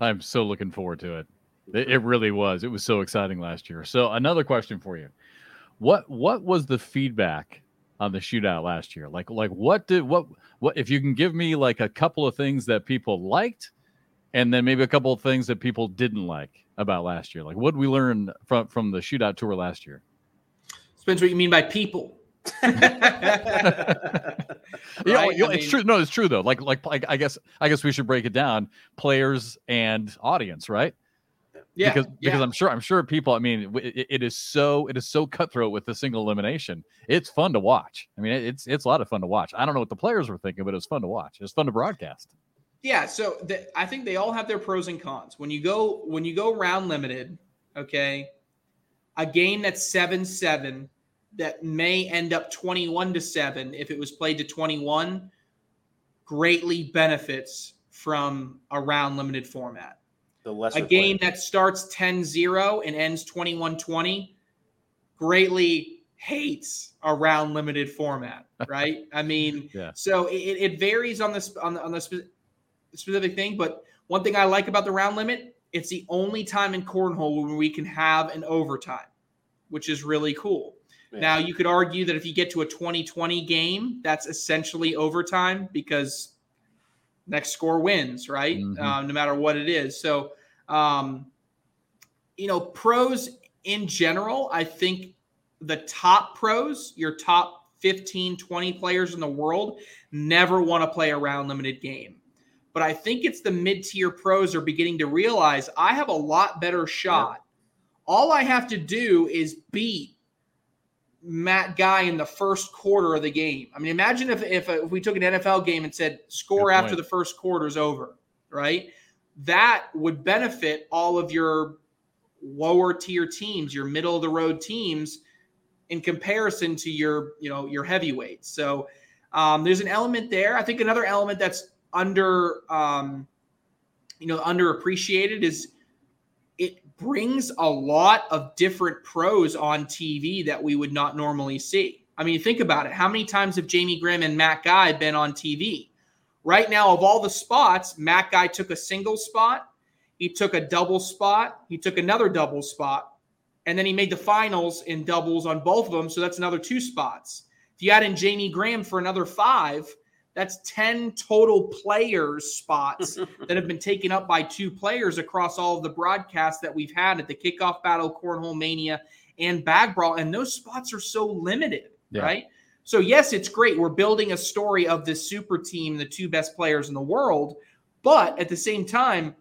I'm so looking forward to. It, it really was. It was so exciting last year. So another question for you: what what was the feedback on the shootout last year? Like like what did what what if you can give me like a couple of things that people liked, and then maybe a couple of things that people didn't like about last year? Like what did we learn from from the shootout tour last year? Depends what you mean by people. [LAUGHS] Yeah, Right? you know, I it's mean- true. No, it's true though. Like, like, like, I guess, I guess we should break it down: players and audience, right? Yeah, because yeah. because I'm sure I'm sure people. I mean, it, it is so it is so cutthroat with the single elimination. It's fun to watch. I mean, it's it's a lot of fun to watch. I don't know what the players were thinking, but it was fun to watch. It was fun to broadcast. Yeah, so the, I think they all have their pros and cons. When you go when you go round limited, okay, a game that's seven seven that may end up twenty one to seven if it was played to twenty one, greatly benefits from a round limited format. The lesser A game players. that starts 10-0 and ends 21-20 greatly hates a round limited format, [LAUGHS] right? I mean, Yeah. so it, it varies on this on the, on the spe- specific thing, but one thing I like about the round limit, it's the only time in cornhole where we can have an overtime, which is really cool. Yeah. Now you could argue that if you get to a 2020 game, that's essentially overtime because next score wins, right? Mhm. Um, no matter what it is. So, um, you know, pros in general, I think the top pros, your top 15, 20 players in the world, never want to play a round limited game. But I think it's the mid tier pros are beginning to realize I have a lot better shot. All I have to do is beat Matt Guy in the first quarter of the game. I mean, imagine if if, if we took an NFL game and said score Good after point. the first quarter is over, right? That would benefit all of your lower tier teams, your middle of the road teams, in comparison to your you know your heavyweights. So um, there's an element there. I think another element that's under um, you know underappreciated is brings a lot of different pros on TV that we would not normally see. I mean, think about it. How many times have Jamie Graham and Matt Guy been on TV? Right now, of all the spots, Matt Guy took a single spot, he took a double spot, he took another double spot, and then he made the finals in doubles on both of them. So that's another two spots. If you add in Jamie Graham for another five, that's 10 total players spots [LAUGHS] that have been taken up by two players across all of the broadcasts that we've had at the kickoff battle, cornhole mania, and bag brawl. And those spots are so limited, Yeah. right? So, yes, it's great. We're building a story of this super team, the two best players in the world. But at the same time,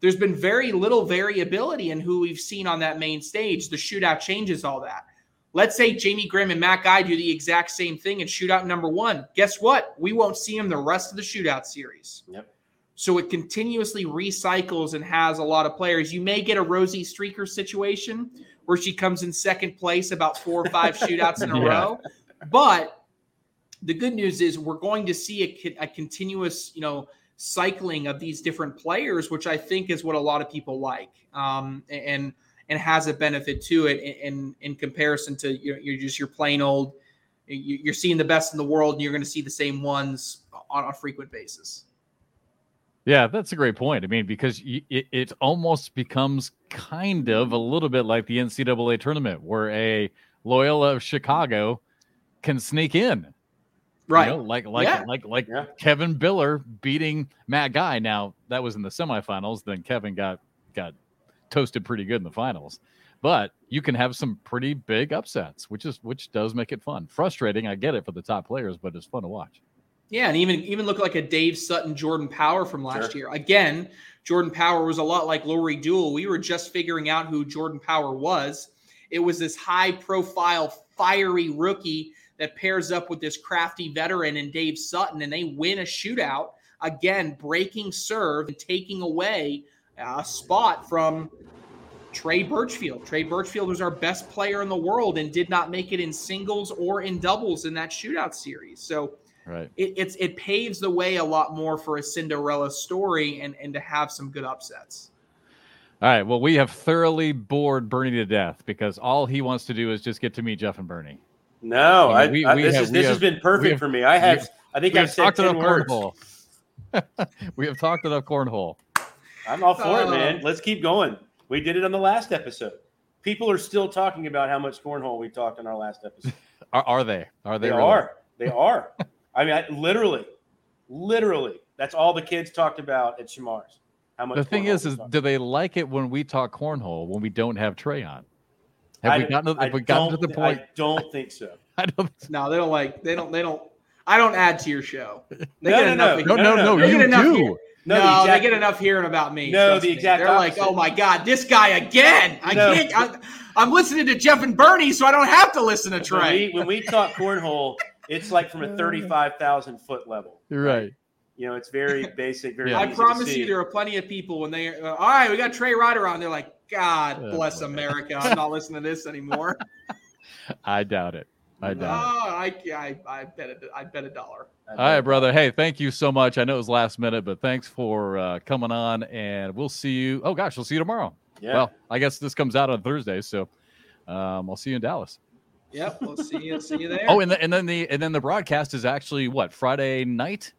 there's been very little variability in who we've seen on that main stage. The shootout changes all that. Let's say Jamie Graham and Matt Guy do the exact same thing in shootout number one. Guess what? We won't see them the rest of the shootout series. Yep. So it continuously recycles and has a lot of players. You may get a Rosie Streaker situation where she comes in second place about four or five [LAUGHS] shootouts in a Yeah. row. But the good news is we're going to see a, a continuous, you know, cycling of these different players, which I think is what a lot of people like, um, and and has a benefit to it in in, in comparison to you know, you're just your plain old. you- You're seeing the best in the world, and you're going to see the same ones on a frequent basis. Yeah, that's a great point. I mean, because it, it almost becomes kind of a little bit like the NCAA tournament where a Loyola of Chicago can sneak in. Right. You know, like like Yeah. like like Yeah. Kevin Biller beating Matt Guy. Now that was in the semifinals. Then Kevin got got toasted pretty good in the finals. But you can have some pretty big upsets, which is which does make it fun. Frustrating, I get it for the top players, but it's fun to watch. Yeah, and even even look like a Dave Sutton, Jordan Power from last Sure. year. Again, Jordan Power was a lot like Lori Duel. We were just figuring out who Jordan Power was. It was this high profile, fiery rookie that pairs up with this crafty veteran and Dave Sutton, and they win a shootout. Again, breaking serve and taking away a spot from Trey Birchfield. Trey Birchfield was our best player in the world and did not make it in singles or in doubles in that shootout series. So Right. it, it's it paves the way a lot more for a Cinderella story and and to have some good upsets. All right. Well, we have thoroughly bored Bernie to death because all he wants to do is just get to meet Jeff and Bernie. No, I I, mean, we- I- we this have- is this have- has been perfect have- for me. I have, have- I think We I've have said talked ten enough words. cornhole. [LAUGHS] we have talked enough cornhole. I'm all for it, man. Let's keep going. We did it on the last episode. People are still talking about how much cornhole we talked on our last episode. [LAUGHS] Are, are they? Are they? They really? are. They are. [LAUGHS] I mean, I, literally, literally, that's all the kids talked about at Shemar's. How much? The thing is, is do they like it when we talk cornhole when we don't have Trey on? Have I- we gotten to, have we gotten to the point? I don't [LAUGHS] think so. I don't. No, they don't like they don't they don't. I don't add to your show. They No, get no, enough. no. No, hearing- no, no. no, they you get enough do. Here- No, No, the they get enough hearing about me. No, trust the me. exact They're like, oh my god, this guy again. I No. can't. I, I'm listening to Jeff and Bernie, so I don't have to listen to When Trey. we, when we talk [LAUGHS] cornhole, it's like from a 35,000 foot level. You're right. You know, it's very basic, very Yeah. I easy to promise see. you, there are plenty of people when they, uh, all right, we got Trey Ryder on. They're like, God Oh, bless boy. America. I'm not listening to this anymore. [LAUGHS] I doubt it. I no, doubt it. I, I, I bet a, I bet a dollar. All right, brother. Hey, thank you so much. I know it was last minute, but thanks for uh, coming on, and we'll see you. Oh gosh, we'll see you tomorrow. Yeah. Well, I guess this comes out on Thursday, so um, I'll see you in Dallas. Yep, we'll see you. See you there. [LAUGHS] Oh, and, the, and then the and then the broadcast is actually what Friday night.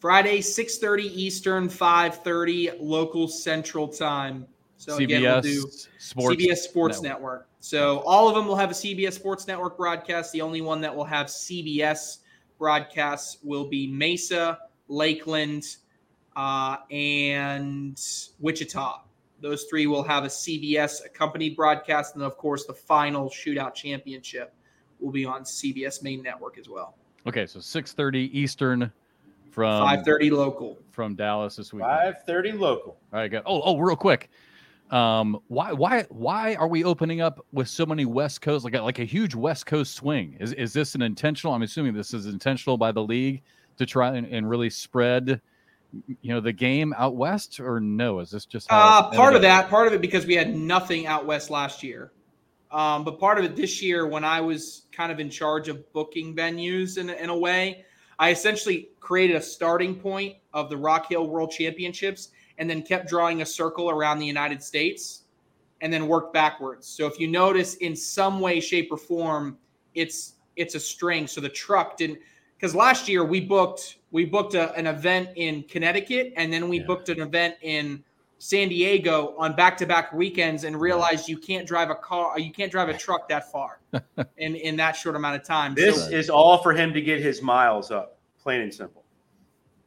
Friday, six thirty Eastern, five thirty local Central Time. So again, we'll do Sports. CBS Sports Network. So all of them will have a CBS Sports Network broadcast. The only one that will have CBS broadcasts will be Mesa, Lakeland, uh, and Wichita. Those three will have a CBS accompanied broadcast, and of course, the final shootout championship will be on CBS main network as well. Okay, so six thirty Eastern from Five thirty local. from Dallas this week. 530 local. All right, good. Oh, oh, real quick. Um, why, why, why are we opening up with so many West Coast, like a, like a huge West Coast swing? Is is this an intentional? I'm assuming this is intentional by the league to try and, and really spread, you know, the game out west, or no? Is this just Uh, part of that, part of it because we had nothing out west last year. Um, but part of it this year, when I was kind of in charge of booking venues in, in a way, I essentially created a starting point of the Rock Hill World Championships and then kept drawing a circle around the United States and then worked backwards. So if you notice in some way, shape, or form, it's it's a string. So the truck didn't because last year we booked we booked a, an event in Connecticut and then we Yeah. booked an event in San Diego on back-to-back weekends and realized you can't drive a car uh, you can't drive a truck that far [LAUGHS] in in that short amount of time. This so, is all for him to get his miles up, plain and simple.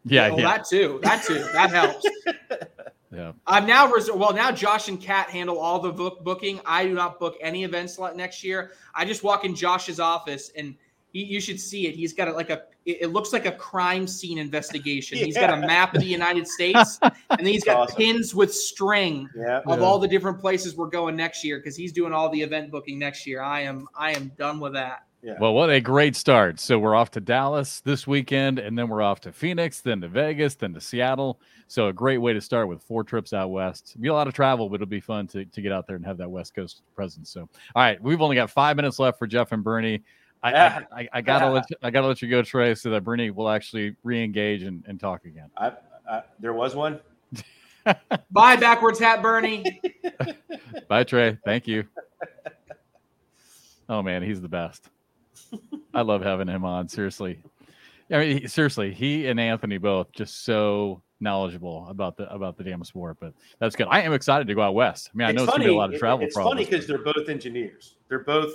Yeah, well, yeah, that too. That too. That helps. [LAUGHS] yeah. I've now res- well now Josh and Kat handle all the book booking. I do not book any events like next year. I just walk in Josh's office and he, you should see it. He's got a, like a it it looks like a crime scene investigation. He's got a map of the United States [LAUGHS] and then he's got Awesome. pins with string Yeah. of Yeah. all the different places we're going next year because he's doing all the event booking next year. I am I am done with that. Yeah. Well, what a great start. So we're off to Dallas this weekend, and then we're off to Phoenix, then to Vegas, then to Seattle. So a great way to start with four trips out west. Be a lot of travel, but it'll be fun to, to get out there and have that West Coast presence. So, all right, we've only got five minutes left for Jeff and Bernie. I, I, I, I gotta let you, I gotta let you go, Trey, so that Bernie will actually re-engage and, and talk again. I, I, there was one. [LAUGHS] Bye backwards hat Bernie. [LAUGHS] Bye, Trey. Thank you. Oh man, he's the best. [LAUGHS] I love having him on. Seriously, I mean, he- seriously, he and Anthony both just so knowledgeable about the about the damn sport. But that's good. I am excited to go out west. I mean, I know it's it's gonna be a lot of it- travel. it's funny because they're both engineers. They're both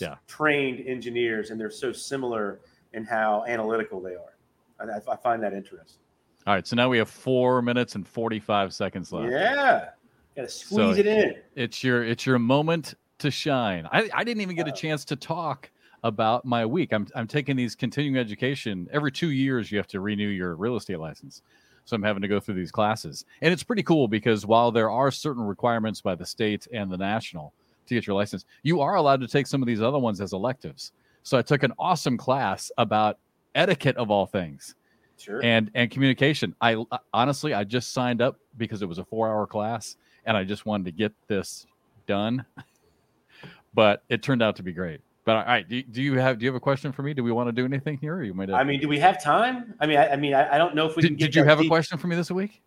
Yeah. trained engineers, and they're so similar in how analytical they are. I, I- I find that interesting. all right. So now we have four minutes and forty five seconds left. Yeah, got to squeeze So- it in. it's your it's your moment to shine. I, I didn't even get a uh, chance to talk about my week. I'm I'm taking these continuing education every two years. You have to renew your real estate license, so I'm having to go through these classes, and it's pretty cool because while there are certain requirements by the state and the national to get your license, you are allowed to take some of these other ones as electives. So I took an awesome class about etiquette of all things Sure. and and communication. I honestly I just signed up because it was a four hour class and I just wanted to get this done. [LAUGHS] but it turned out to be great. But all right, do, do you have do you have a question for me? Do we want to do anything here? Or you might have, I mean, do we have time? I mean, I, I mean, I, I don't know if we can did, get. did you have a question for me this week?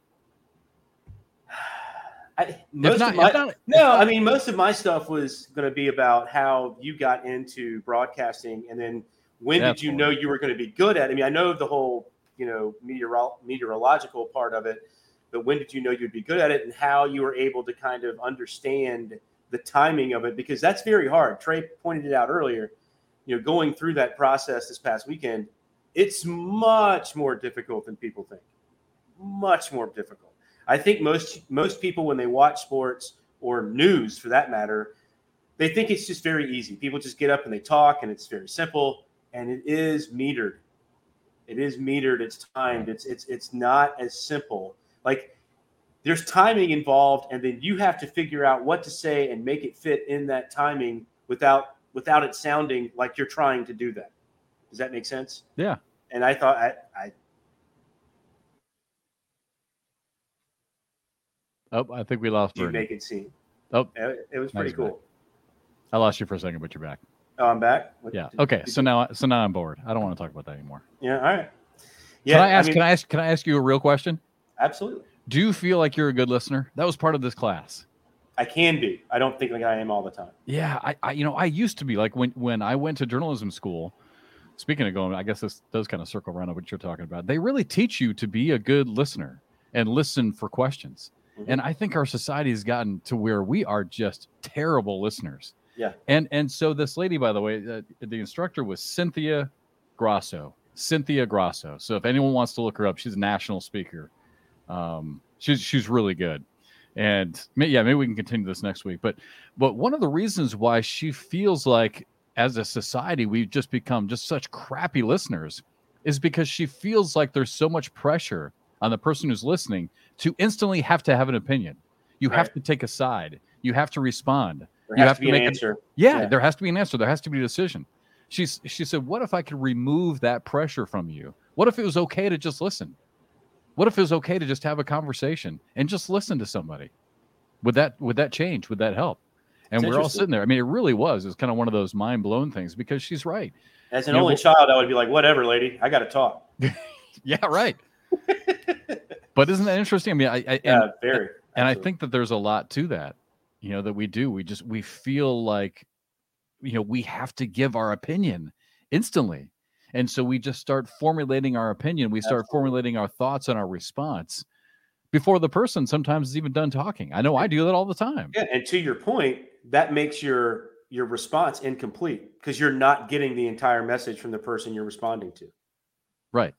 I, most not- of my, not- no, I mean, most of my stuff was going to be about how you got into broadcasting, and then when did you know you were going to be good at? it? I mean, I know the whole, you know, meteoro- meteorological part of it, but when did you know you'd be good at it, and how you were able to kind of understand the timing of it? Because that's very hard. Trey pointed it out earlier. You know, going through that process this past weekend, it's much more difficult than people think. Much more difficult. I think most most people when they watch sports or news for that matter, they think it's just very easy. People just get up and they talk and it's very simple and it is metered. It is metered, it's timed. It's it's it's not as simple. Like there's timing involved and then you have to figure out what to say and make it fit in that timing without without it sounding like you're trying to do that. Does that make sense? Yeah. And I thought I, I Oh, I think we lost you make it seem. Oh. it, it was pretty he's back. cool. I lost you for a second, but you're back. Oh, I'm back. What- Yeah. did- Okay. did So you- now so now I'm bored. I don't want to talk about that anymore. yeah, all right. Yeah, can I ask mean, can I ask can I ask you a real question? absolutely. Do you feel like you're a good listener? That was part of this class. I can be. I don't think like I am all the time. Yeah, I, I you know I used to be like when when I went to journalism school. Speaking of going, I guess this does kind of circle around what you're talking about. They really teach you to be a good listener and listen for questions. Mhm. And I think our society has gotten to where we are just terrible listeners. Yeah. And and so this lady, by the way, uh, the instructor was Cynthia Grosso. Cynthia Grosso. So if anyone wants to look her up, she's a national speaker. Um, she's she's really good. And yeah, maybe we can continue this next week. But but one of the reasons why she feels like as a society we've just become just such crappy listeners is because she feels like there's so much pressure on the person who's listening to instantly have to have an opinion. You have to take a side. You have to respond. There You have to be to an make a- answer. Yeah, Yeah. there has to be an answer. There has to be a decision. She's she said, "What if I could remove that pressure from you? What if it was okay to just listen? What if it was okay to just have a conversation and just listen to somebody? Would that would that change? Would that help?" And It's we're all sitting there. I mean, it really was. It's kind of one of those mind blown things because she's right. As an Yeah, only well- child, I would be like, "Whatever, lady. I got to talk." [LAUGHS] Yeah, right. but isn't that interesting? I mean, I, I and, yeah, very. and I think that there's a lot to that. You know that we do. We just we feel like, you know, we have to give our opinion instantly, and so we just start formulating our opinion. We start Absolutely. formulating our thoughts and our response before the person sometimes is even done talking. I know I do that all the time. Yeah, and to your point, that makes your your response incomplete because you're not getting the entire message from the person you're responding to. Right.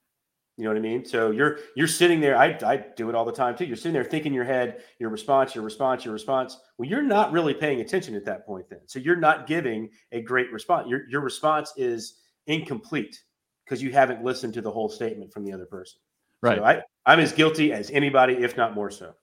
You know what I mean? So you're you're sitting there. I, I do it all the time too. You're sitting there thinking in your head your response, your response, your response. Well, you're not really paying attention at that point. Then, so you're not giving a great response. Your your response is incomplete because you haven't listened to the whole statement from the other person. Right. So I I'm as guilty as anybody, if not more so.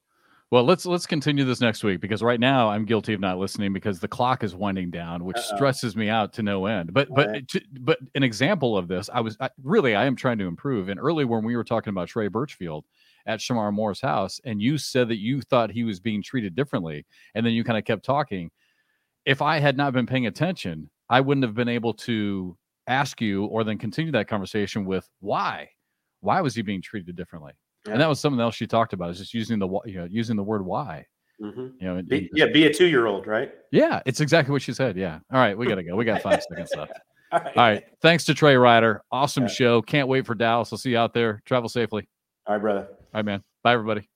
Well, let's let's continue this next week because right now I'm guilty of not listening because the clock is winding down, which Uh-oh. stresses me out to no end. But but Right. to, but an example of this, I was I, really I am trying to improve. And earlier when we were talking about Trey Birchfield at Shemar Moore's house, and you said that you thought he was being treated differently, and then you kind of kept talking. If I had not been paying attention, I wouldn't have been able to ask you or then continue that conversation with why, why was he being treated differently? Yeah. And that was something else she talked about is just using the you know using the word why Mhm. you know Be, just- yeah, be a two year old, right? yeah it's exactly what she said yeah all right we gotta go we got five [LAUGHS] seconds left All right. all right thanks to trey ryder awesome Yeah. show can't wait for dallas i'll see you out there travel safely All right, brother. All right, man. Bye, everybody.